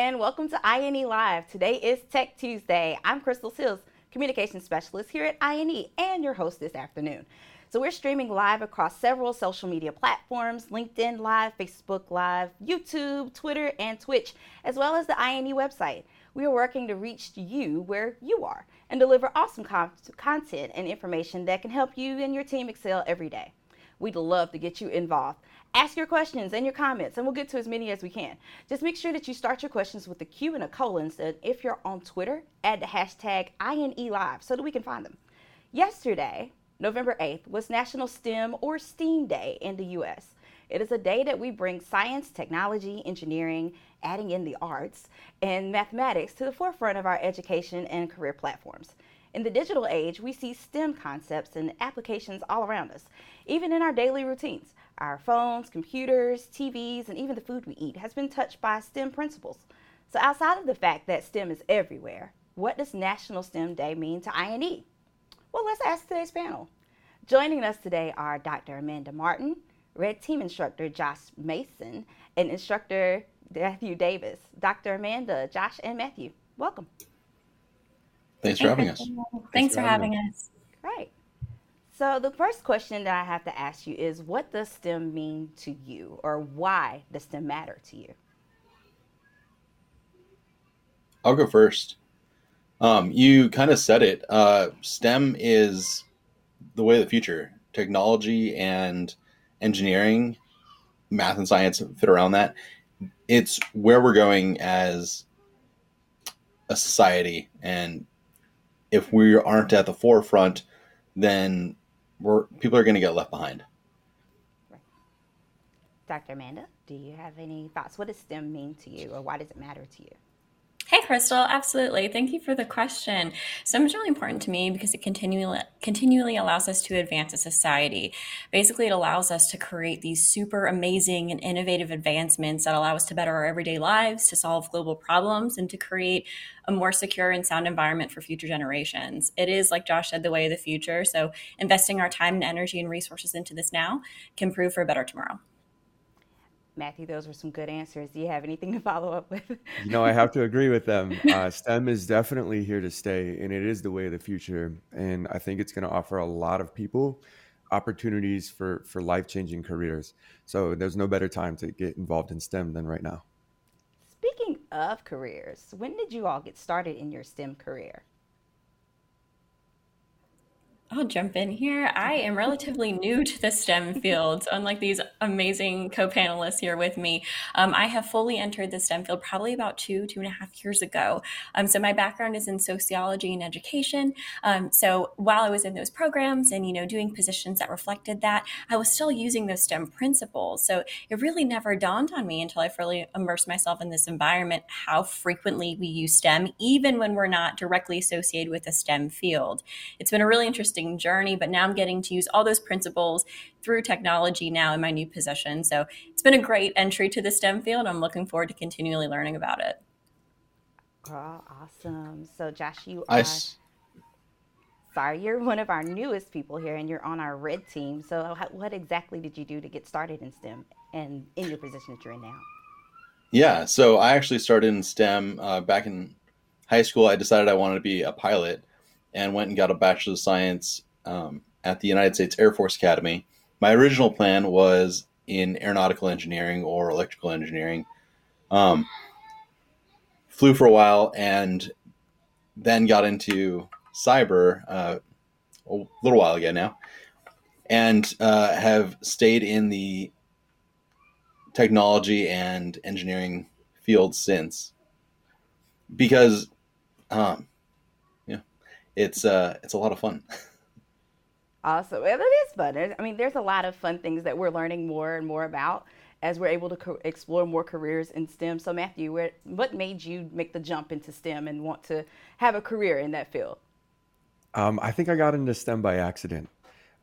And welcome to INE Live. Today is Tech Tuesday. I'm Crystal Seals, Communication Specialist here at INE and your host this afternoon. So we're streaming live across several social media platforms LinkedIn Live, Facebook Live, YouTube, Twitter, and Twitch, as well as the INE website. We are working to reach you where you are and deliver awesome con- content and information that can help you and your team excel every day. We'd love to get you involved. Ask your questions and your comments, and we'll get to as many as we can. Just make sure that you start your questions with a Q and a colon. So if you're on Twitter, add the hashtag INELive so that we can find them. Yesterday, November 8th, was National STEM or STEAM Day in the U.S. It is a day that we bring science, technology, engineering, adding in the arts, and mathematics to the forefront of our education and career platforms. In the digital age, we see STEM concepts and applications all around us, even in our daily routines. Our phones, computers, TVs, and even the food we eat has been touched by STEM principles. So, outside of the fact that STEM is everywhere, what does National STEM Day mean to INE? Well, let's ask today's panel. Joining us today are Dr. Amanda Martin, Red Team instructor Josh Mason, and instructor Matthew Davis. Dr. Amanda, Josh, and Matthew, welcome. Thanks for having us. Thanks, Thanks for, having, having us. Great. So the first question that I have to ask you is what does STEM mean to you or why does STEM matter to you? I'll go first. Um, you kind of said it. Uh, STEM is the way of the future. Technology and engineering, math and science fit around that. It's where we're going as a society. And if we aren't at the forefront, then we're people are going to get left behind. Right. Dr. Amanda, do you have any thoughts? What does STEM mean to you, or why does it matter to you? Hey, Crystal. Absolutely. Thank you for the question. STEM is really important to me because it continually continually allows us to advance a society. Basically, it allows us to create these super amazing and innovative advancements that allow us to better our everyday lives, to solve global problems, and to create a more secure and sound environment for future generations. It is, like Josh said, the way of the future. So, investing our time and energy and resources into this now can prove for a better tomorrow. Matthew, those were some good answers. Do you have anything to follow up with? you know, I have to agree with them. Uh, STEM is definitely here to stay, and it is the way of the future. And I think it's going to offer a lot of people opportunities for for life changing careers. So there's no better time to get involved in STEM than right now. Speaking of careers, when did you all get started in your STEM career? I'll jump in here. I am relatively new to the STEM fields, unlike these amazing co panelists here with me. Um, I have fully entered the STEM field probably about two, two and a half years ago. Um, so my background is in sociology and education. Um, so while I was in those programs and, you know, doing positions that reflected that, I was still using those STEM principles. So it really never dawned on me until I fully immersed myself in this environment how frequently we use STEM, even when we're not directly associated with a STEM field. It's been a really interesting interesting journey, but now I'm getting to use all those principles through technology now in my new position. So it's been a great entry to the STEM field. I'm looking forward to continually learning about it. Oh, awesome. So, Josh, you are. Sorry, you're one of our newest people here, and you're on our red team. So, what exactly did you do to get started in STEM and in your position that you're in now? Yeah, so I actually started in STEM uh, back in high school. I decided I wanted to be a pilot, and went and got a Bachelor of Science um, at the United States Air Force Academy. My original plan was in aeronautical engineering or electrical engineering. Um, flew for a while and then got into cyber uh, a little while ago now, and uh, have stayed in the technology and engineering field since. Because um, it's uh it's a lot of fun. Awesome. Well, it is fun. I mean, there's a lot of fun things that we're learning more and more about as we're able to co- explore more careers in STEM. So, Matthew, where, what made you make the jump into STEM and want to have a career in that field? Um, I think I got into STEM by accident.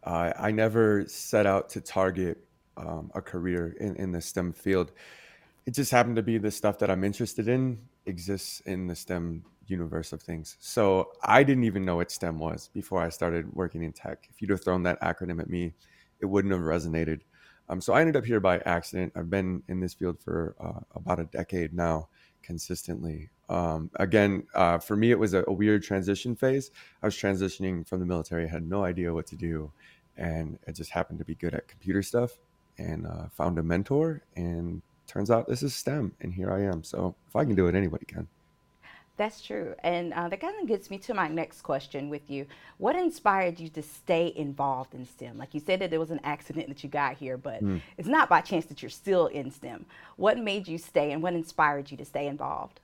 Uh, I never set out to target um, a career in, in the STEM field. It just happened to be the stuff that I'm interested in exists in the STEM universe of things. So I didn't even know what STEM was before I started working in tech. If you'd have thrown that acronym at me, it wouldn't have resonated. Um, so I ended up here by accident. I've been in this field for uh, about a decade now, consistently. Um, again, uh, for me, it was a, a, weird transition phase. I was transitioning from the military, I had no idea what to do, and I just happened to be good at computer stuff and uh, found a mentor. And turns out this is STEM, and here I am. So if I can do it, anybody can. That's true. And uh, that kind of gets me to my next question with you. What inspired you to stay involved in STEM? Like you said that there was an accident that you got here, but mm. it's not by chance that you're still in STEM. What made you stay and what inspired you to stay involved?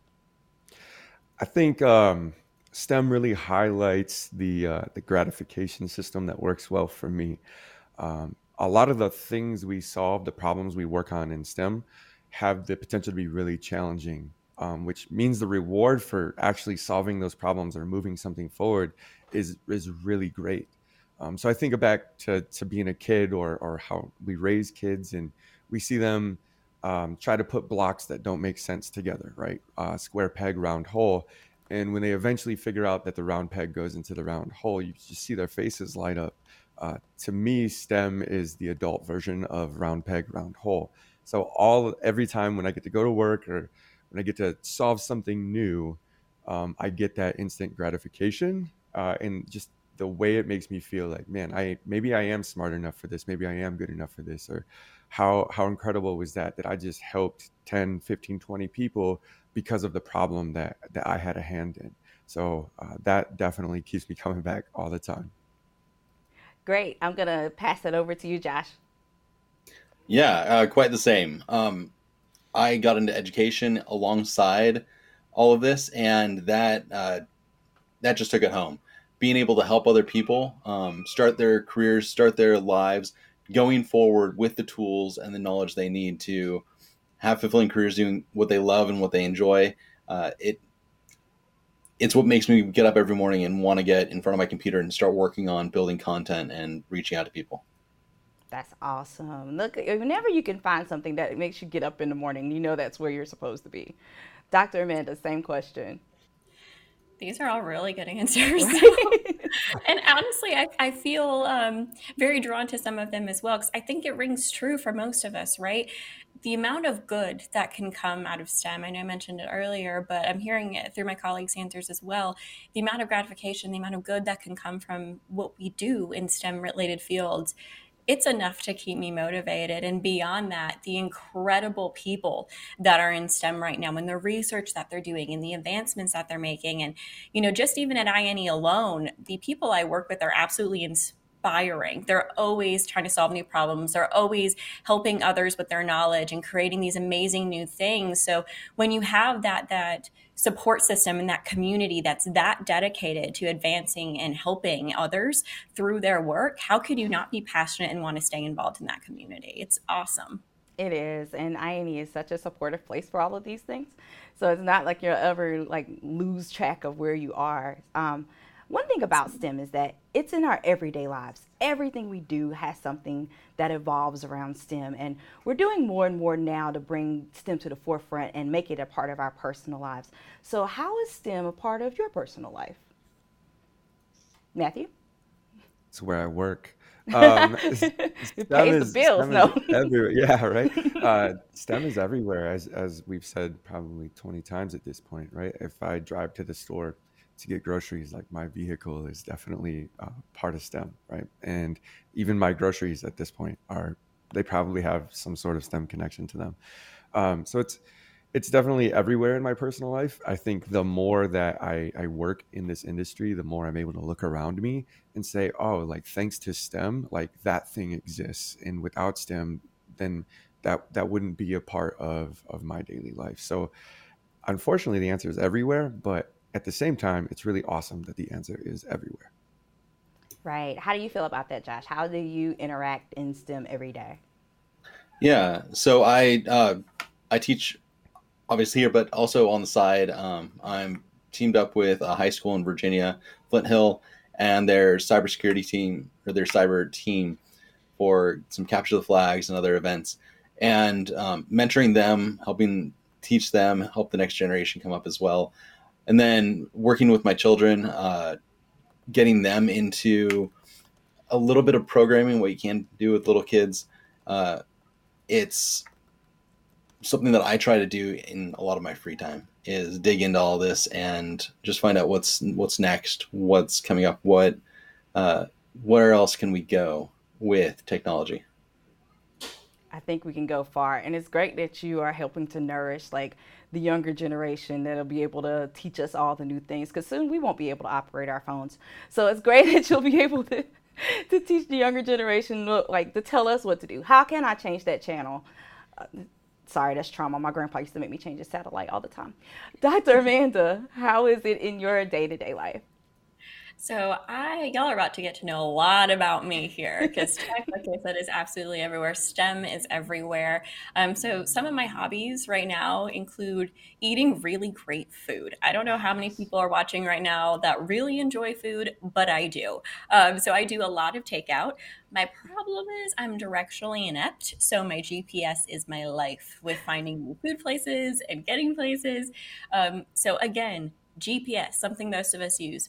I think um, STEM really highlights the, uh, the gratification system that works well for me. Um, a lot of the things we solve, the problems we work on in STEM, have the potential to be really challenging um, which means the reward for actually solving those problems or moving something forward is is really great. Um, so I think back to to being a kid or or how we raise kids and we see them um, try to put blocks that don't make sense together, right? Uh, square peg, round hole. And when they eventually figure out that the round peg goes into the round hole, you just see their faces light up. Uh, to me, STEM is the adult version of round peg, round hole. So all every time when I get to go to work or when I get to solve something new, um, I get that instant gratification uh, and just the way it makes me feel like, man, I maybe I am smart enough for this, maybe I am good enough for this, or how how incredible was that that I just helped 10, 15, 20 people because of the problem that that I had a hand in. So uh, that definitely keeps me coming back all the time. Great. I'm gonna pass it over to you, Josh. Yeah, uh, quite the same. Um, I got into education alongside all of this, and that uh, that just took it home. Being able to help other people um, start their careers, start their lives, going forward with the tools and the knowledge they need to have fulfilling careers doing what they love and what they enjoy. Uh, it it's what makes me get up every morning and want to get in front of my computer and start working on building content and reaching out to people. That's awesome. Look, whenever you can find something that makes you get up in the morning, you know that's where you're supposed to be. Dr. Amanda, same question. These are all really good answers. and honestly, I, I feel um, very drawn to some of them as well because I think it rings true for most of us, right? The amount of good that can come out of STEM, I know I mentioned it earlier, but I'm hearing it through my colleagues' answers as well. The amount of gratification, the amount of good that can come from what we do in STEM related fields it's enough to keep me motivated. And beyond that, the incredible people that are in STEM right now and the research that they're doing and the advancements that they're making. And, you know, just even at INE alone, the people I work with are absolutely inspired inspiring. They're always trying to solve new problems. They're always helping others with their knowledge and creating these amazing new things. So when you have that that support system and that community that's that dedicated to advancing and helping others through their work, how could you not be passionate and want to stay involved in that community? It's awesome. It is, and INE is such a supportive place for all of these things. So it's not like you'll ever like lose track of where you are. Um, one thing about STEM is that it's in our everyday lives. Everything we do has something that evolves around STEM, and we're doing more and more now to bring STEM to the forefront and make it a part of our personal lives. So, how is STEM a part of your personal life? Matthew? It's where I work. Um, it pays is, the bills, no? everywhere. Yeah, right. Uh, STEM is everywhere, as as we've said probably twenty times at this point, right? If I drive to the store to get groceries, like my vehicle is definitely uh, part of STEM, right? And even my groceries at this point are they probably have some sort of STEM connection to them. Um, so it's it's definitely everywhere in my personal life. I think the more that I, I work in this industry, the more I'm able to look around me and say, oh, like thanks to STEM, like that thing exists, and without STEM, then that that wouldn't be a part of of my daily life. So unfortunately, the answer is everywhere, but at the same time, it's really awesome that the answer is everywhere. Right. How do you feel about that, Josh? How do you interact in STEM every day? Yeah. So I uh, I teach obviously here, but also on the side. Um, I'm teamed up with a high school in Virginia, Flint Hill, and their cybersecurity team or their cyber team for some capture the flags and other events, and um, mentoring them, helping teach them, help the next generation come up as well and then working with my children, uh, getting them into a little bit of programming, what you can do with little kids. Uh, it's something that I try to do in a lot of my free time is dig into all this and just find out what's what's next, what's coming up, what uh, where else can we go with technology. I think we can go far, and it's great that you are helping to nourish like the younger generation that'll be able to teach us all the new things. Because soon we won't be able to operate our phones, so it's great that you'll be able to to teach the younger generation like to tell us what to do. How can I change that channel? Uh, sorry, that's trauma. My grandpa used to make me change the satellite all the time. Dr. Amanda, how is it in your day to day life? So I, y'all are about to get to know a lot about me here because tech, like I said, is absolutely everywhere. STEM is everywhere. Um, so some of my hobbies right now include eating really great food. I don't know how many people are watching right now that really enjoy food, but I do. Um, so I do a lot of takeout. My problem is I'm directionally inept, so my GPS is my life with finding new food places and getting places. Um, so again, GPS, something most of us use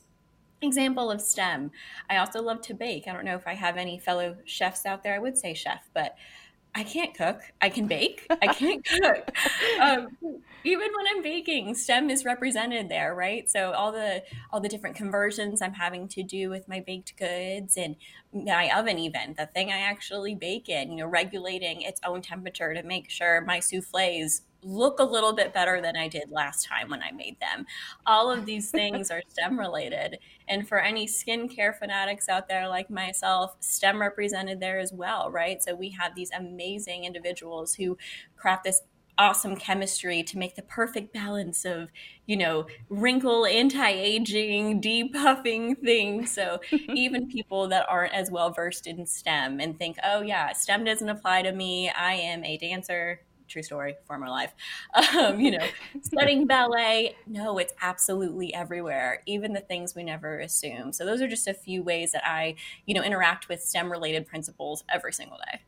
example of STEM. I also love to bake. I don't know if I have any fellow chefs out there. I would say chef, but I can't cook. I can bake. I can't cook. Um, even when I'm baking, STEM is represented there, right? So all the all the different conversions I'm having to do with my baked goods and my oven, even the thing I actually bake in, you know, regulating its own temperature to make sure my souffles look a little bit better than I did last time when I made them. All of these things are STEM related. And for any skincare fanatics out there like myself, STEM represented there as well, right? So we have these amazing individuals who craft this awesome chemistry to make the perfect balance of you know wrinkle anti-aging depuffing things so even people that aren't as well versed in stem and think oh yeah stem doesn't apply to me i am a dancer true story, former life. Um, you know, studying ballet, no, it's absolutely everywhere, even the things we never assume. So those are just a few ways that I, you know, interact with STEM related principles every single day.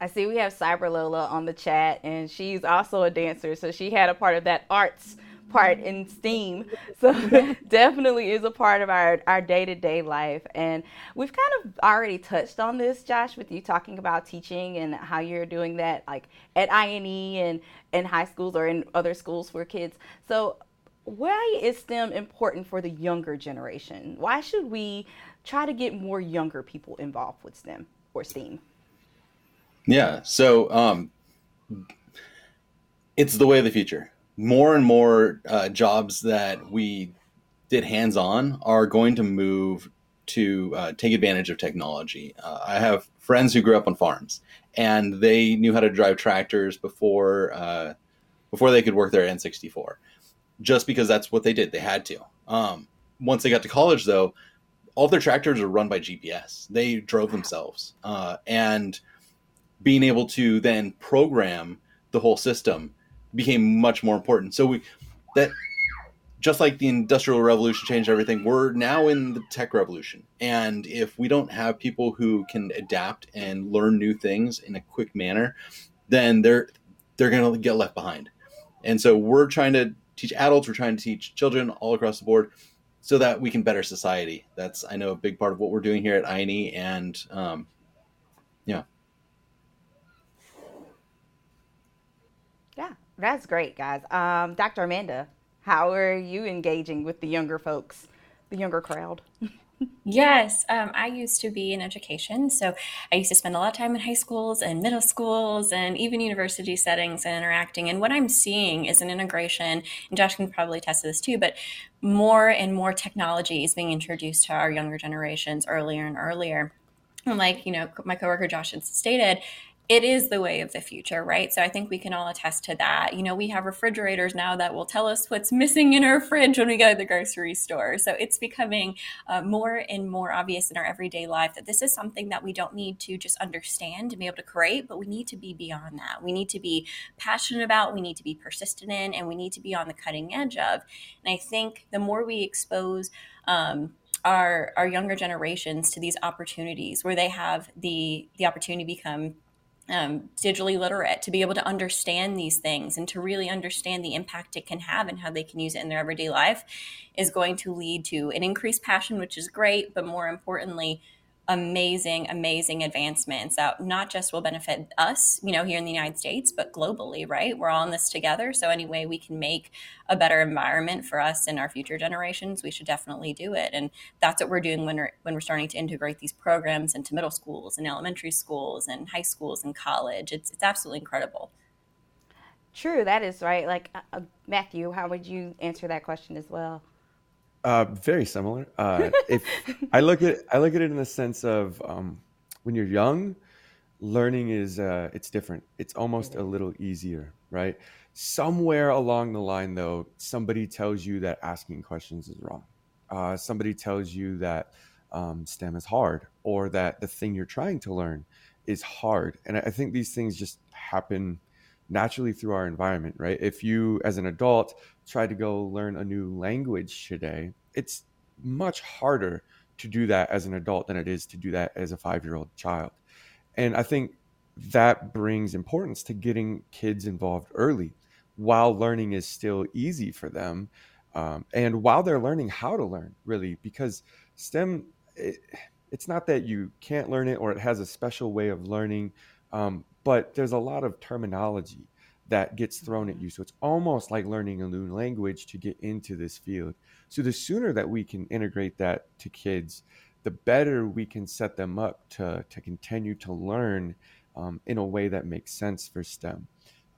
I see we have Cyber Lola on the chat, and she's also a dancer, so she had a part of that arts part in STEAM. So definitely is a part of our, our day-to-day life. And we've kind of already touched on this, Josh, with you talking about teaching and how you're doing that like at INE and in high schools or in other schools for kids. So why is STEM important for the younger generation? Why should we try to get more younger people involved with STEM or STEAM? Yeah, so um, it's the way of the future more and more uh, jobs that we did hands on are going to move to uh, take advantage of technology. Uh, I have friends who grew up on farms and they knew how to drive tractors before uh, before they could work their N64, just because that's what they did. They had to. Um, once they got to college, though, all their tractors are run by GPS. They drove themselves, uh, and being able to then program the whole system became much more important. So we that just like the industrial revolution changed everything, we're now in the tech revolution. And if we don't have people who can adapt and learn new things in a quick manner, then they're they're going to get left behind. And so we're trying to teach adults, we're trying to teach children all across the board so that we can better society. That's I know a big part of what we're doing here at INE and um, yeah. That's great, guys. Um, Dr. Amanda, how are you engaging with the younger folks, the younger crowd? Yes, um, I used to be in education. So I used to spend a lot of time in high schools and middle schools and even university settings and interacting. And what I'm seeing is an integration, and Josh can probably test this too, but more and more technology is being introduced to our younger generations earlier and earlier. And like, you know, my coworker Josh had stated, it is the way of the future, right? So I think we can all attest to that. You know, we have refrigerators now that will tell us what's missing in our fridge when we go to the grocery store. So it's becoming uh, more and more obvious in our everyday life that this is something that we don't need to just understand and be able to create, but we need to be beyond that. We need to be passionate about, we need to be persistent in, and we need to be on the cutting edge of. And I think the more we expose, um, our, our younger generations to these opportunities where they have the the opportunity to become um, digitally literate to be able to understand these things and to really understand the impact it can have and how they can use it in their everyday life is going to lead to an increased passion, which is great, but more importantly, amazing, amazing advancements that not just will benefit us, you know, here in the United States, but globally, right? We're all in this together. So, any way we can make a better environment for us and our future generations, we should definitely do it. And that's what we're doing when we're, when we're starting to integrate these programs into middle schools and elementary schools and high schools and college. It's, it's absolutely incredible. True, that is right. Like, uh, uh Matthew, how would you answer that question as well? Uh, very similar. Uh, if I look at I look at it in the sense of um, when you're young, learning is uh, it's different. It's almost a little easier, right? Somewhere along the line, though, somebody tells you that asking questions is wrong. Uh, somebody tells you that um, STEM is hard, or that the thing you're trying to learn is hard. And I think these things just happen naturally through our environment, right? If you, as an adult, try to go learn a new language today, it's much harder to do that as an adult than it is to do that as a five year old child. And I think that brings importance to getting kids involved early while learning is still easy for them. Um, and while they're learning how to learn, really, because STEM, it, it's not that you can't learn it or it has a special way of learning, um, but there's a lot of terminology that gets thrown at you. So it's almost like learning a new language to get into this field. So the sooner that we can integrate that to kids, the better we can set them up to, to continue to learn um, in a way that makes sense for STEM.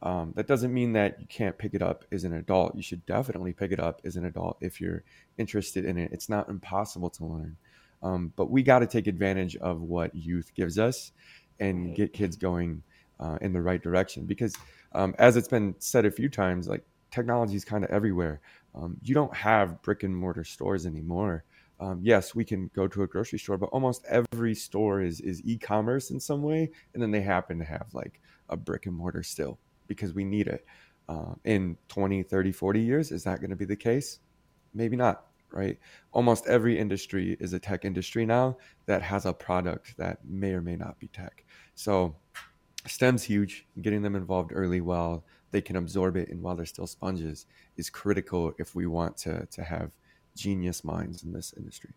Um, that doesn't mean that you can't pick it up as an adult. You should definitely pick it up as an adult if you're interested in it. It's not impossible to learn. Um, but we got to take advantage of what youth gives us and get kids going uh, in the right direction because um, as it's been said a few times, like technology is kind of everywhere. Um, you don't have brick and mortar stores anymore. Um, yes, we can go to a grocery store, but almost every store is is e-commerce in some way, and then they happen to have like a brick and mortar still because we need it. Uh, in 20, 30, 40 years, is that going to be the case? Maybe not, right? Almost every industry is a tech industry now that has a product that may or may not be tech. So STEM's huge. Getting them involved early while they can absorb it and while they're still sponges is critical if we want to to have genius minds in this industry.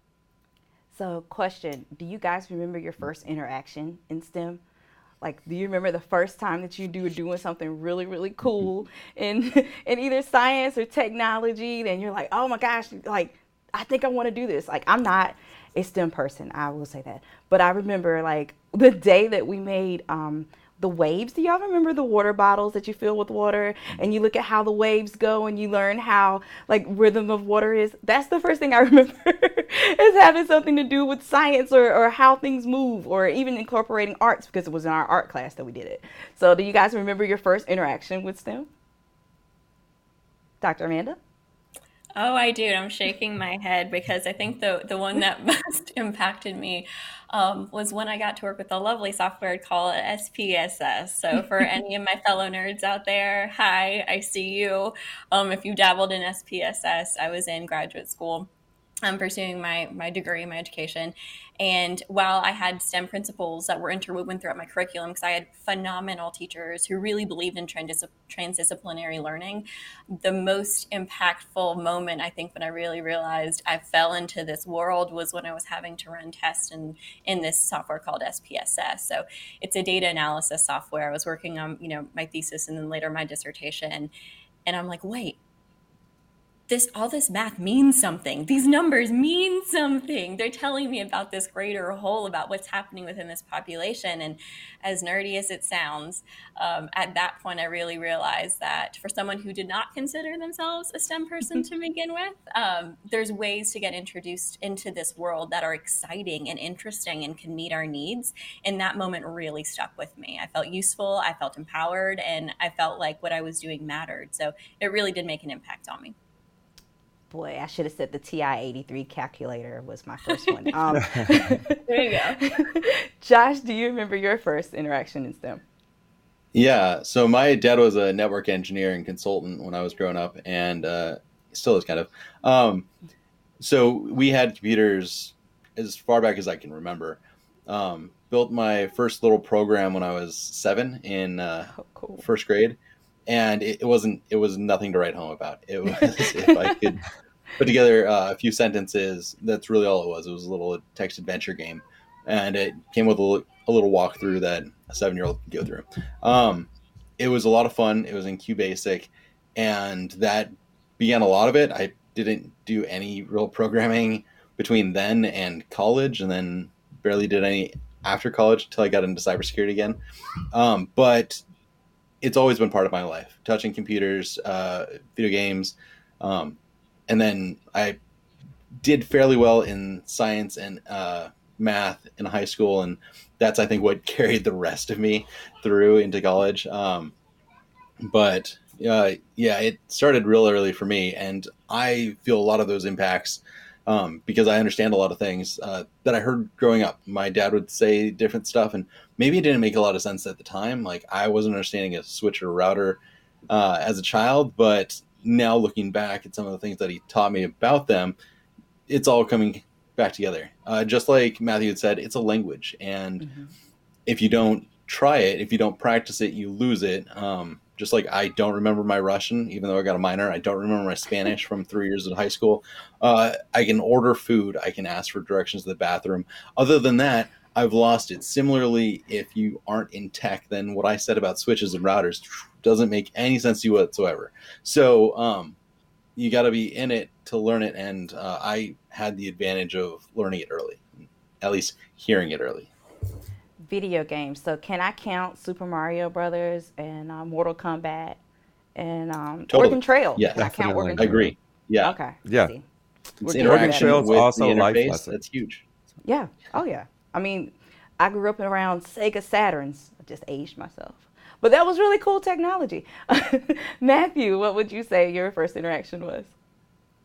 So, question: Do you guys remember your first interaction in STEM? Like, do you remember the first time that you were doing something really, really cool in in either science or technology? And you're like, oh my gosh, like I think I want to do this. Like, I'm not a STEM person, I will say that, but I remember like the day that we made um, the waves. Do y'all remember the water bottles that you fill with water and you look at how the waves go and you learn how like rhythm of water is? That's the first thing I remember is having something to do with science or, or how things move or even incorporating arts because it was in our art class that we did it. So do you guys remember your first interaction with STEM? Dr. Amanda? Oh, I do. I'm shaking my head because I think the the one that most impacted me um, was when I got to work with a lovely software called SPSS. So for any of my fellow nerds out there, hi, I see you. Um, if you dabbled in SPSS, I was in graduate school I'm pursuing my my degree, my education, and while I had STEM principles that were interwoven throughout my curriculum, because I had phenomenal teachers who really believed in transdis- transdisciplinary learning, the most impactful moment I think when I really realized I fell into this world was when I was having to run tests in in this software called SPSS. So it's a data analysis software. I was working on you know my thesis and then later my dissertation, and I'm like, wait this all this math means something. These numbers mean something. They're telling me about this greater whole about what's happening within this population. And as nerdy as it sounds um, at that point i really realized that for someone who did not consider themselves a stem person to begin with um, there's ways to get introduced into this world that are exciting and interesting and can meet our needs. And that moment really stuck with me. I felt useful i felt empowered and i felt like what i was doing mattered. So it really did make an impact on me boy, I should have said the TI 83 calculator was my first one. Um, there you go. Josh, do you remember your first interaction in STEM? Yeah, so my dad was a network engineer and consultant when I was growing up, and uh, still is kind of. Um, so we had computers as far back as I can remember. Um, built my first little program when I was seven in uh, oh, cool. first grade and it, it, wasn't it was nothing to write home about it was if i could put together uh, a few sentences that's really all it was it was a little text adventure game and it came with a, a little walkthrough that a seven year old could go through. Um, it was a lot of fun. It was in QBasic, and that began a lot of it. I didn't do any real programming between then and college, and then barely did any after college until I got into cybersecurity again. Um, but it's always been part of my life, touching computers, uh, video games, um, and then I did fairly well in science and uh, math in high school, and that's I think what carried the rest of me through into college. Um, but uh, yeah, it started real early for me, and I feel a lot of those impacts um, because I understand a lot of things uh, that I heard growing up. My dad would say different stuff, and maybe it didn't make a lot of sense at the time. Like I wasn't understanding a switch or router uh, as a child, but now looking back at some of the things that he taught me about them, it's all coming back together. Uh, just like Matthew had said, it's a language, and mm-hmm. if you don't try it, if you don't practice it, you lose it. Um, just like I don't remember my Russian, even though I got a minor. I don't remember my Spanish from three years in high school. Uh, I can order food. I can ask for directions to the bathroom. Other than that, I've lost it. Similarly, if you aren't in tech, then what I said about switches and routers doesn't make any sense to you whatsoever. So um, you got to be in it to learn it, and uh, I had the advantage of learning it early, at least hearing it early video games. So can I count Super Mario Brothers and uh, Mortal Kombat and um, totally. Oregon Trail? Yeah, I count Oregon I agree. Yeah. Okay. Yeah. It's Oregon Trail's also life lesson. That's huge. Yeah. Oh yeah. I mean, I grew up around Sega Saturns. I just aged myself. But that was really cool technology. Matthew, what would you say your first interaction was?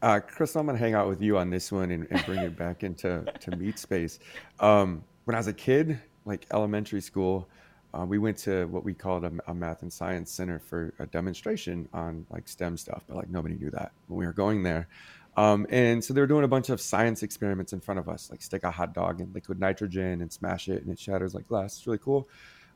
Uh, Chris, I'm gonna hang out with you on this one and, and bring it back into to meat space. Um, when I was a kid, like elementary school, uh, we went to what we called a, a, math and science center for a demonstration on like STEM stuff, but like nobody knew that when we were going there. Um, and so they were doing a bunch of science experiments in front of us, like stick a hot dog in liquid nitrogen and smash it, and it shatters like glass. It's really cool.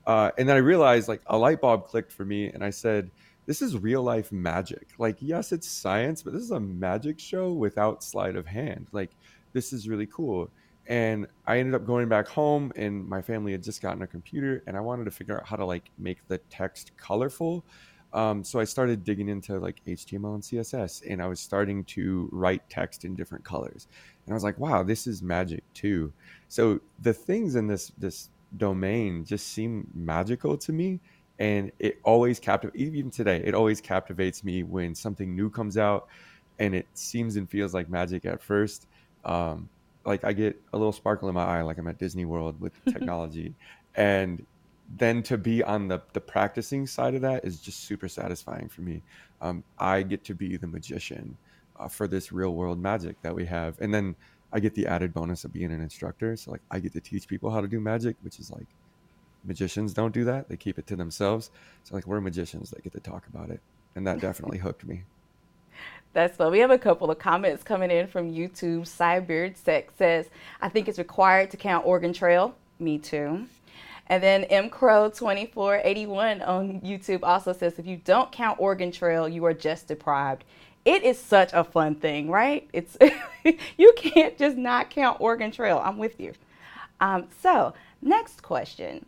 Uh, and then I realized like a light bulb clicked for me, and I said, "This is real life magic. Like, yes, it's science, but this is a magic show without sleight of hand. Like, this is really cool." And i ended up going back home and my family had just gotten a computer and i wanted to figure out how to like make the text colorful. Um, so i started digging into like html and css and i was starting to write text in different colors. And i was like wow this is magic too. So the things in this this domain just seem magical to me and it always captivates even today it always captivates me when something new comes out and it seems and feels like magic at first. Um, like I get a little sparkle in my eye, like I'm at Disney World with technology, and then to be on the the practicing side of that is just super satisfying for me. Um, I get to be the magician uh, for this real world magic that we have, and then I get the added bonus of being an instructor. So like I get to teach people how to do magic, which is like magicians don't do that; they keep it to themselves. So like we're magicians that get to talk about it, and that definitely hooked me. That's fun. We have a couple of comments coming in from YouTube. Cybeard Sex says, I think it's required to count Oregon Trail. Me too. And then M Crow 2481 on YouTube also says, if you don't count Oregon Trail, you are just deprived. It is such a fun thing, right? It's you can't just not count Oregon Trail. I'm with you. Um, so, next question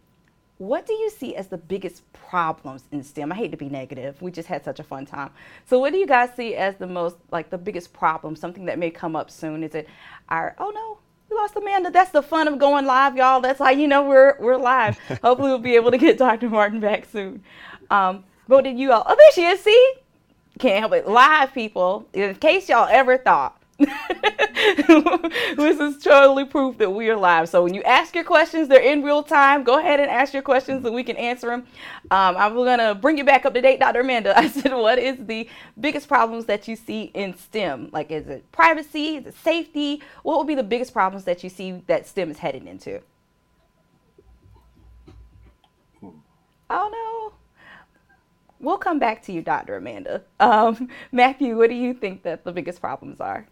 what do you see as the biggest problems in STEM? I hate to be negative. We just had such a fun time. So, what do you guys see as the most, like, the biggest problem? Something that may come up soon? Is it our, oh no, we lost Amanda. That's the fun of going live, y'all. That's how you know we're, we're live. Hopefully, we'll be able to get Dr. Martin back soon. Um, but did you all, oh, there she is. See? Can't help it. Live people, in case y'all ever thought this is totally proof that we are live. So when you ask your questions, they're in real time. Go ahead and ask your questions and we can answer them. Um, I'm going to bring you back up to date, Dr. Amanda. I said, what is the biggest problems that you see in STEM? Like, is it privacy? Is it safety? What would be the biggest problems that you see that STEM is heading into? Oh, no. We'll come back to you, Dr. Amanda. Um, Matthew, what do you think that the biggest problems are?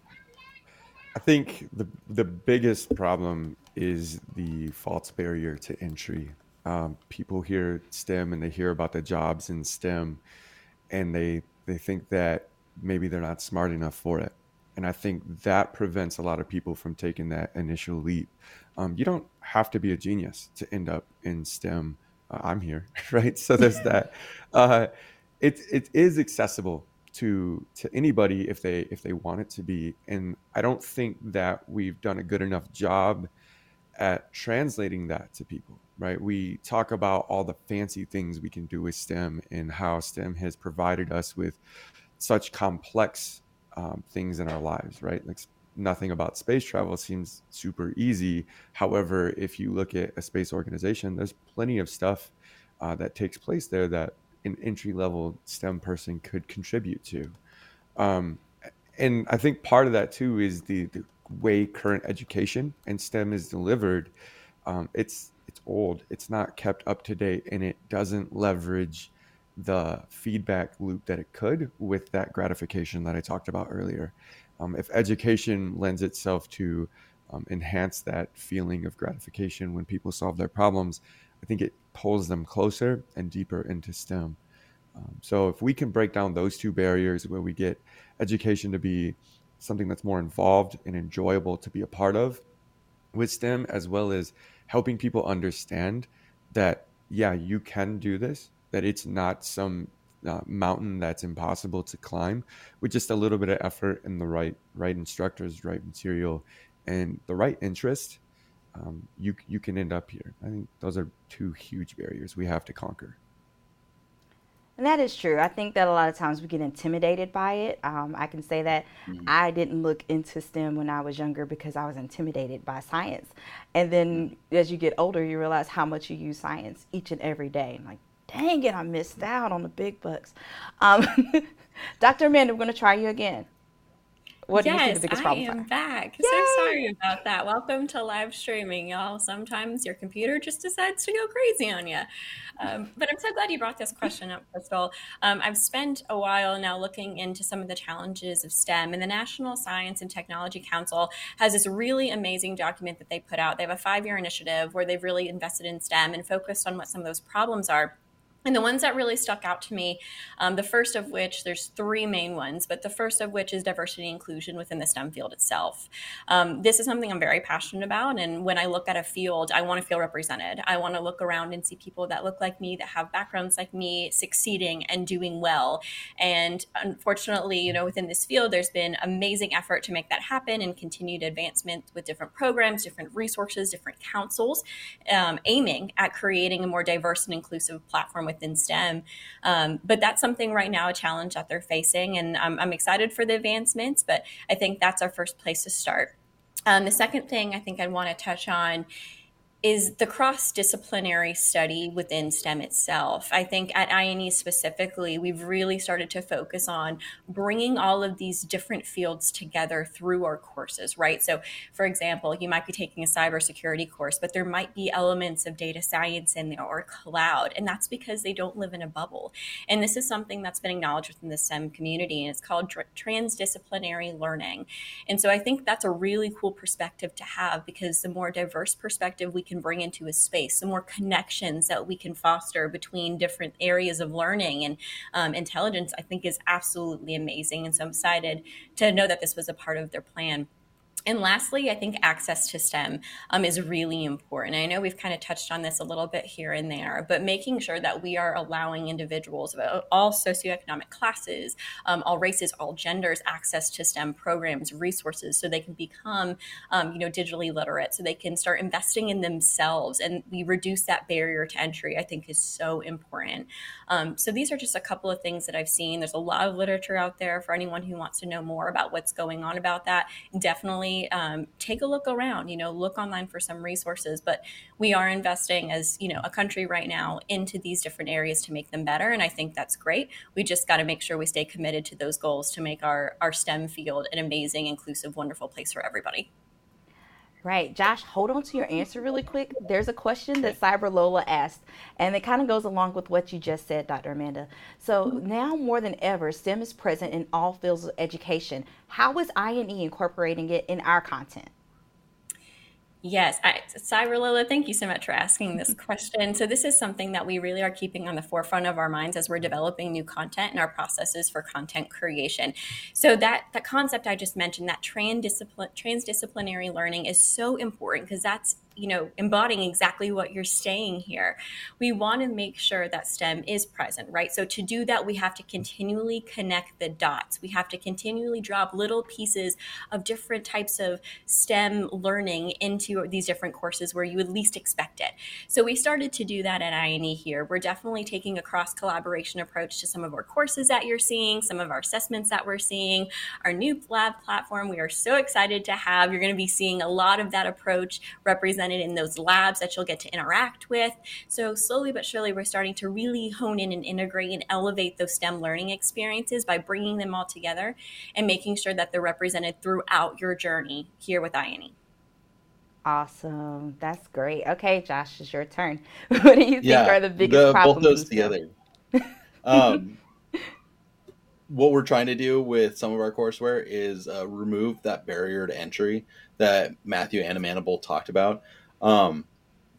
I think the the biggest problem is the false barrier to entry. Um, people hear STEM and they hear about the jobs in STEM, and they they think that maybe they're not smart enough for it. And I think that prevents a lot of people from taking that initial leap. Um, you don't have to be a genius to end up in STEM. Uh, I'm here, right? So there's that. Uh, it, it is accessible to to anybody if they if they want it to be. And i don't think that we've done a good enough job at translating that to people right? We talk about all the fancy things we can do with stem and how stem has provided us with such complex um, things in our lives right? Like nothing about space travel seems super easy. However if you look at a space organization there's plenty of stuff uh, that takes place there that an entry level STEM person could contribute to. Um, and I think part of that too is the, the way current education and STEM is delivered. Um, it's it's old. It's not kept up to date, and it doesn't leverage the feedback loop that it could with that gratification that I talked about earlier. Um, if education lends itself to um, enhance that feeling of gratification when people solve their problems, I think it pulls them closer and deeper into STEM. Um, so if we can break down those two barriers where we get education to be something that's more involved and enjoyable to be a part of with STEM, as well as helping people understand that, yeah, you can do this, that it's not some uh, mountain that's impossible to climb with just a little bit of effort and the right right instructors, right material, and the right interest um, you you can end up here. I think those are two huge barriers we have to conquer. And that is true. I think that a lot of times we get intimidated by it. Um, I can say that mm-hmm. I didn't look into STEM when I was younger because I was intimidated by science. And then mm-hmm. as you get older, you realize how much you use science each and every day. Like, dang it, I missed out on the big bucks. Um, Dr. Amanda, we're going to try you again. What yes, do you think the biggest problems I am are? back. Yay! So sorry about that. Welcome to live streaming, y'all. Sometimes your computer just decides to go crazy on you. Um, but I'm so glad you brought this question up, Crystal. Um, I've spent a while now looking into some of the challenges of STEM, and the National Science and Technology Council has this really amazing document that they put out. They have a five year initiative where they've really invested in STEM and focused on what some of those problems are. And the ones that really stuck out to me, um, the first of which, there's three main ones, but the first of which is diversity and inclusion within the STEM field itself. Um, this is something I'm very passionate about. And when I look at a field, I want to feel represented. I want to look around and see people that look like me, that have backgrounds like me, succeeding and doing well. And unfortunately, you know, within this field, there's been amazing effort to make that happen and continued advancement with different programs, different resources, different councils, um, aiming at creating a more diverse and inclusive platform within STEM. Um, but that's something right now, a challenge that they're facing. And I'm, I'm excited for the advancements, but I think that's our first place to start. Um, the second thing I think I want to touch on is the cross disciplinary study within STEM itself. I think at INE specifically, we've really started to focus on bringing all of these different fields together through our courses, right? So, for example, you might be taking a cybersecurity course, but there might be elements of data science in there or cloud, and that's because they don't live in a bubble. And this is something that's been acknowledged within the STEM community, and it's called transdisciplinary learning. And so I think that's a really cool perspective to have because the more diverse perspective we can can bring into a space, the more connections that we can foster between different areas of learning and um, intelligence, I think is absolutely amazing. And so I'm excited to know that this was a part of their plan. And lastly, I think access to STEM um, is really important. I know we've kind of touched on this a little bit here and there, but making sure that we are allowing individuals of all socioeconomic classes, um, all races, all genders access to STEM programs, resources, so they can become, um, you know, digitally literate, so they can start investing in themselves, and we reduce that barrier to entry. I think is so important. Um, so these are just a couple of things that I've seen. There's a lot of literature out there for anyone who wants to know more about what's going on about that. Definitely um, take a look around, you know, look online for some resources. But we are investing as, you know, a country right now into these different areas to make them better. And I think that's great. We just got to make sure we stay committed to those goals to make our, our STEM field an amazing, inclusive, wonderful place for everybody. Right. Josh, hold on to your answer really quick. There's a question that Cyber Lola asked, and it kind of goes along with what you just said, Dr. Amanda. So now more than ever, STEM is present in all fields of education. How is INE incorporating it in our content? Yes, I, Cyrilla, thank you so much for asking this mm-hmm. question. So this is something that we really are keeping on the forefront of our minds as we're developing new content and our processes for content creation. So that that concept I just mentioned, that transdisciplinary learning, is so important because that's you know embodying exactly what you're saying here. We want to make sure that stem is present right? So to do that we have to continually connect the dots. We have to continually drop little pieces of different types of stem learning into these different courses where you would least expect it. So we started to do that at INE here. We're definitely taking a cross collaboration approach to some of our courses that you're seeing some of our assessments that we're seeing our new lab platform. We are so excited to have. You're going to be seeing a lot of that approach represented represented in those labs that you'll get to interact with. So, slowly but surely, we're starting to really hone in and integrate and elevate those STEM learning experiences by bringing them all together and making sure that they're represented throughout your journey here with INE. Awesome. That's great. Okay, Josh, it's your turn. what do you think yeah, are the biggest the, problems? Both those together. um, what we're trying to do with some of our courseware is uh, remove that barrier to entry that Matthew Animanable talked about. Um,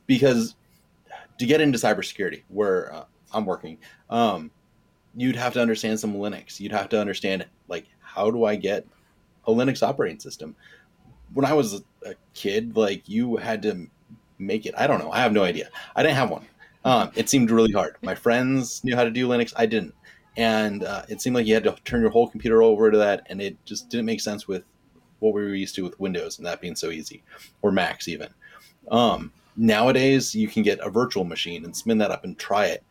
because to get into cybersecurity, where uh, I'm working, um, you'd have to understand some Linux. You'd have to understand, like, how do I get a Linux operating system? When I was a kid, like, you had to make it. I don't know. I have no idea. I didn't have one. Um, it seemed really hard. My friends knew how to do Linux. I didn't and uh, it seemed like you had to turn your whole computer over to that, and it just didn't make sense with what we were used to with Windows and that being so easy, or Macs even. Um, nowadays, you can get a virtual machine and spin that up and try it.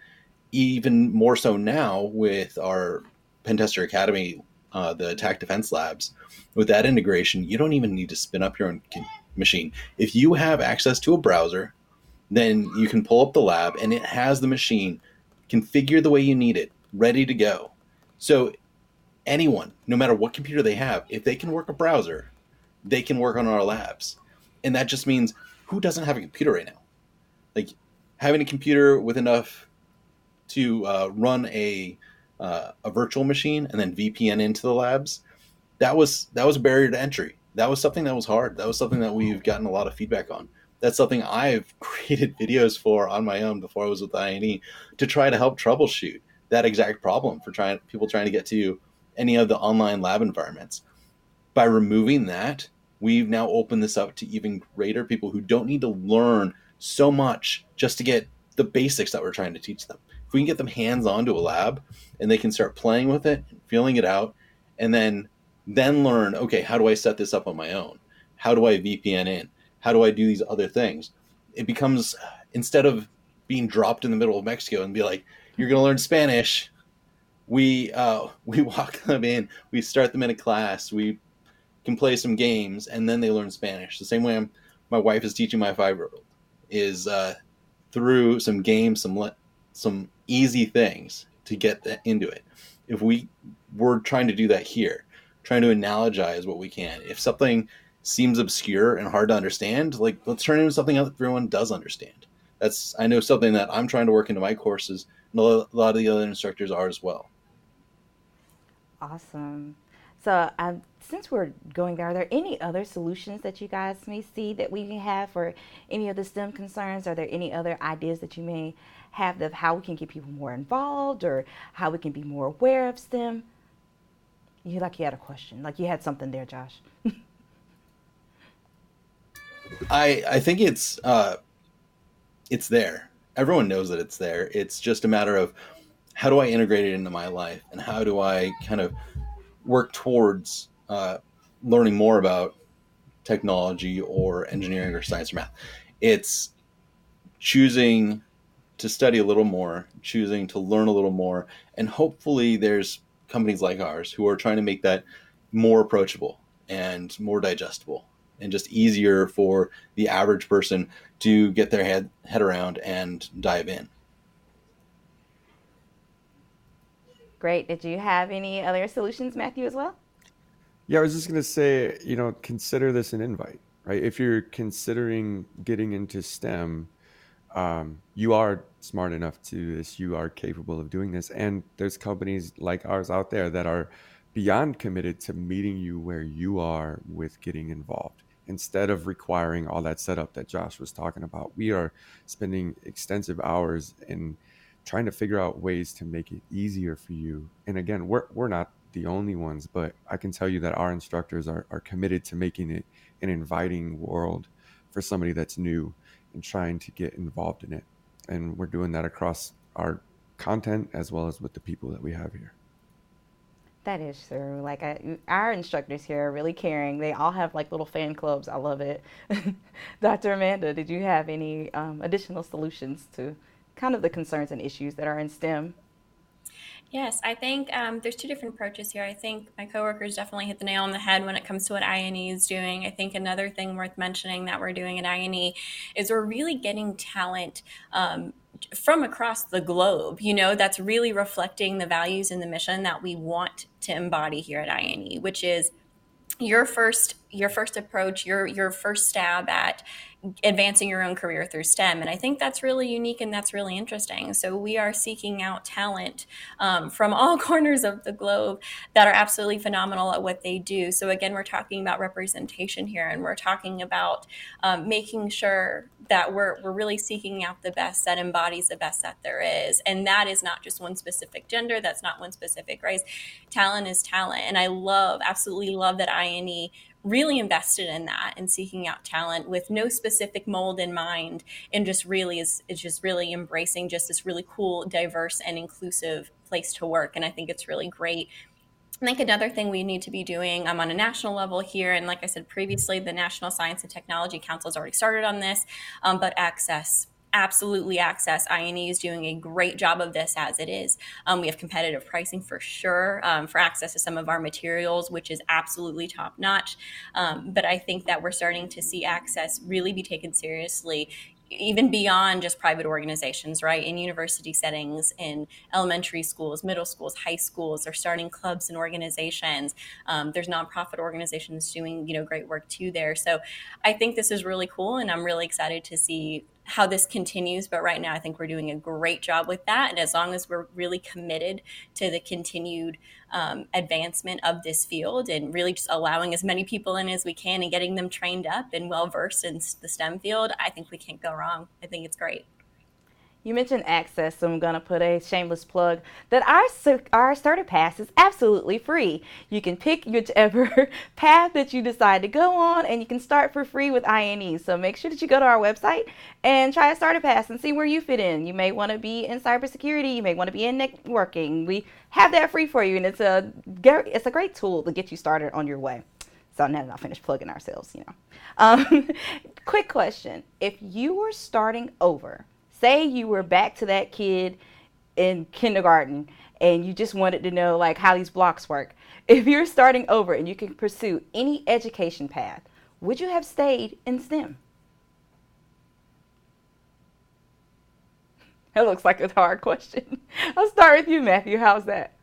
Even more so now with our Pentester Academy, uh, the Attack Defense Labs, with that integration, you don't even need to spin up your own machine. If you have access to a browser, then you can pull up the lab and it has the machine configured the way you need it ready to go. So anyone, no matter what computer they have, if they can work a browser, they can work on our labs. And that just means who doesn't have a computer right now? Like having a computer with enough to uh, run a uh, a virtual machine and then VPN into the labs, that was that was a barrier to entry. That was something that was hard. That was something that we've gotten a lot of feedback on. That's something I've created videos for on my own before I was with INE to try to help troubleshoot that exact problem for trying people trying to get to any of the online lab environments. By removing that, we've now opened this up to even greater people who don't need to learn so much just to get the basics that we're trying to teach them. If we can get them hands on to a lab and they can start playing with it, feeling it out, and then then learn, okay, how do I set this up on my own? How do I VPN in? How do I do these other things? It becomes instead of being dropped in the middle of Mexico and be like, you're going to learn Spanish. We uh, we walk them in, we start them in a class, we can play some games, and then they learn Spanish. The same way I'm, my wife is teaching my five year old is uh, through some games, some le- some easy things to get into it. If we we're trying to do that here, trying to analogize what we can. If something seems obscure and hard to understand, like let's turn it into something everyone does understand. That's I know something that I'm trying to work into my courses a lot of the other instructors are as well. Awesome. So, um, since we're going there, are there any other solutions that you guys may see that we can have for any of the STEM concerns? Are there any other ideas that you may have of how we can get people more involved or how we can be more aware of STEM? You like you had a question, like you had something there, Josh. I I think it's uh, it's there everyone knows that it's there. It's just a matter of how do I integrate it into my life and how do I kind of work towards uh, learning more about technology or engineering or science or math. It's choosing to study a little more, choosing to learn a little more, and hopefully there's companies like ours who are trying to make that more approachable and more digestible and just easier for the average person to get their head head around and dive in. Great. Did you have any other solutions, Matthew, as well? Yeah, I was just going to say, you know, consider this an invite, right? If you're considering getting into STEM, um, you are smart enough to do this, you are capable of doing this. And there's companies like ours out there that are beyond committed to meeting you where you are with getting involved instead of requiring all that setup that Josh was talking about. We are spending extensive hours in trying to figure out ways to make it easier for you. And again, we're, we're not the only ones, but I can tell you that our instructors are, are committed to making it an inviting world for somebody that's new and trying to get involved in it. And we're doing that across our content as well as with the people that we have here. That is true. Like I, our instructors here are really caring. They all have like little fan clubs. I love it. Dr. Amanda, did you have any um, additional solutions to kind of the concerns and issues that are in STEM? Yes, I think um, there's two different approaches here. I think my coworkers definitely hit the nail on the head when it comes to what INE is doing. I think another thing worth mentioning that we're doing at INE is we're really getting talent um, from across the globe, you know, that's really reflecting the values and the mission that we want to embody here at INE, which is your first your first approach, your your first stab at advancing your own career through STEM. And I think that's really unique and that's really interesting. So we are seeking out talent um, from all corners of the globe that are absolutely phenomenal at what they do. So again, we're talking about representation here, and we're talking about um, making sure that we're we're really seeking out the best that embodies the best that there is, and that is not just one specific gender. That's not one specific race. Talent is talent, and I love absolutely love that INE really invested in that and seeking out talent with no specific mold in mind and just really is, is just really embracing just this really cool diverse and inclusive place to work. And i think it's really great. I think another thing we need to be doing um, on a national level here, and like I said previously, the National Science and Technology Council has already started on this, um, but access absolutely access. INE is doing a great job of this as it is. Um, we have competitive pricing for sure um, for access to some of our materials, which is absolutely top notch. Um, but I think that we're starting to see access really be taken seriously even beyond just private organizations, right? In university settings, in elementary schools, middle schools, high schools, they're starting clubs and organizations. Um, there's nonprofit organizations doing, you know, great work too there. So I think this is really cool, and I'm really excited to see how this continues. But right now, I think we're doing a great job with that. And as long as we're really committed to the continued um, advancement of this field and really just allowing as many people in as we can and getting them trained up and well versed in the STEM field, I think we can't go wrong. I think it's great. You mentioned access, so I'm going to put a shameless plug that our, our starter pass is absolutely free. You can pick whichever path that you decide to go on, and you can start for free with INE. So make sure that you go to our website and try a starter pass and see where you fit in. You may want to be in cybersecurity, you may want to be in networking. We have that free for you, and it's a it's a great tool to get you started on your way. So now that I'll finish plugging ourselves, you know. Um, quick question: If you were starting over say you were back to that kid in kindergarten and you just wanted to know like how these blocks work. If you're starting over and you can pursue any education path would you have stayed in stem? That looks like a hard question. I'll start with you matthew. How's that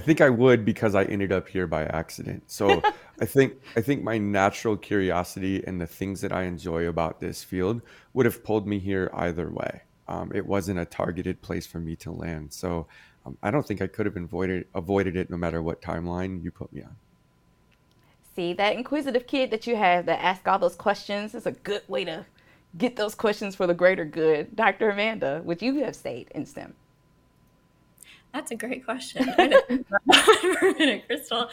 I think I would because I ended up here by accident. So I think I think my natural curiosity and the things that I enjoy about this field would have pulled me here either way. Um, it wasn't a targeted place for me to land. So um, I don't think I could have avoided avoided it no matter what timeline you put me on. See that inquisitive kid that you have that ask all those questions is a good way to get those questions for the greater good. Dr. Amanda, would you have stayed in STEM? That's a great question. a Crystal.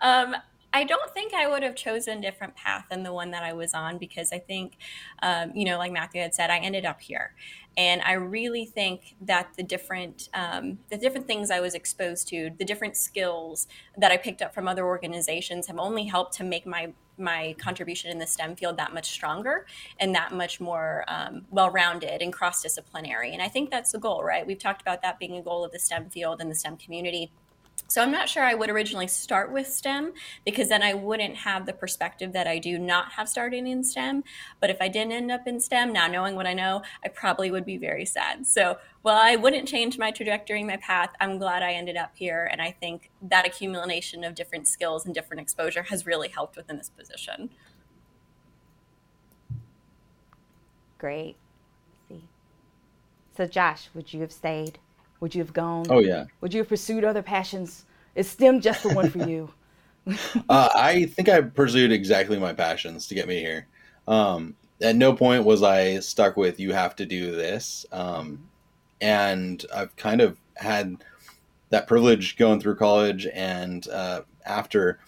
Um, I don't think I would have chosen a different path than the one that I was on because I think, um, you know, like Matthew had said, I ended up here, and I really think that the different um, the different things I was exposed to, the different skills that I picked up from other organizations, have only helped to make my my contribution in the STEM field that much stronger and that much more um, well rounded and cross disciplinary. And I think that's the goal, right? We've talked about that being a goal of the STEM field and the STEM community. So I'm not sure I would originally start with STEM because then I wouldn't have the perspective that I do not have starting in STEM. But if I didn't end up in STEM, now knowing what I know, I probably would be very sad. So while I wouldn't change my trajectory, my path, I'm glad I ended up here. And I think that accumulation of different skills and different exposure has really helped within this position. Great. see. So Josh, would you have stayed? Would you have gone? Oh yeah. Would you have pursued other passions? Is STEM just the one for you? uh, I think I pursued exactly my passions to get me here. Um, at no point was I stuck with you have to do this. Um, and I've kind of had that privilege going through college and uh, after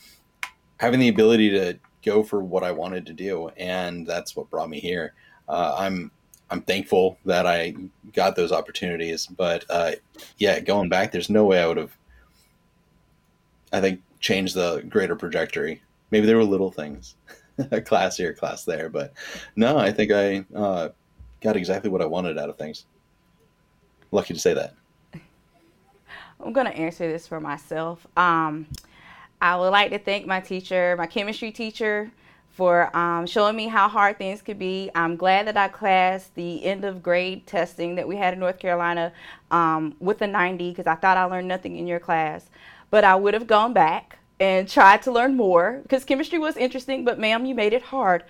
having the ability to go for what I wanted to do, and that's what brought me here. Uh, I'm I'm thankful that I got those opportunities, but uh, yeah, going back, there's no way I would have. I think changed the greater trajectory. Maybe there were little things, a class here, class there, but no, I think I uh, got exactly what I wanted out of things. Lucky to say that. I'm going to answer this for myself. Um, I would like to thank my teacher, my chemistry teacher, for um, showing me how hard things could be. I'm glad that I passed the end of grade testing that we had in North Carolina um, with a 90 because I thought I learned nothing in your class. But I would have gone back and tried to learn more because chemistry was interesting, but ma'am, you made it hard.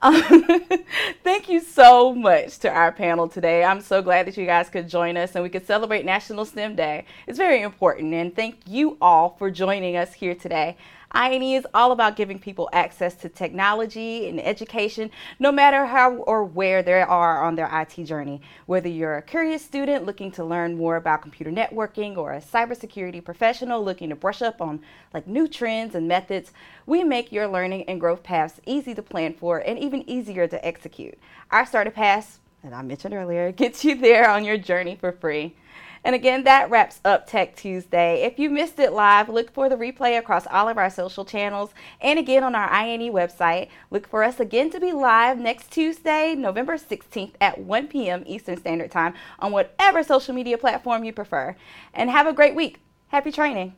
Thank you so much to our panel today. I'm so glad that you guys could join us and we could celebrate National STEM Day. It's very important, and thank you all for joining us here today. INE is all about giving people access to technology and education, no matter how or where they are on their IT journey. Whether you're a curious student looking to learn more about computer networking or a cybersecurity professional looking to brush up on like new trends and methods, we make your learning and growth paths easy to plan for and even easier to execute. Our starter pass, that I mentioned earlier, gets you there on your journey for free. And again, that wraps up Tech Tuesday. If you missed it live, look for the replay across all of our social channels and again on our INE website. Look for us again to be live next Tuesday, November 16th at 1 p.m. Eastern Standard Time on whatever social media platform you prefer. And have a great week. Happy training.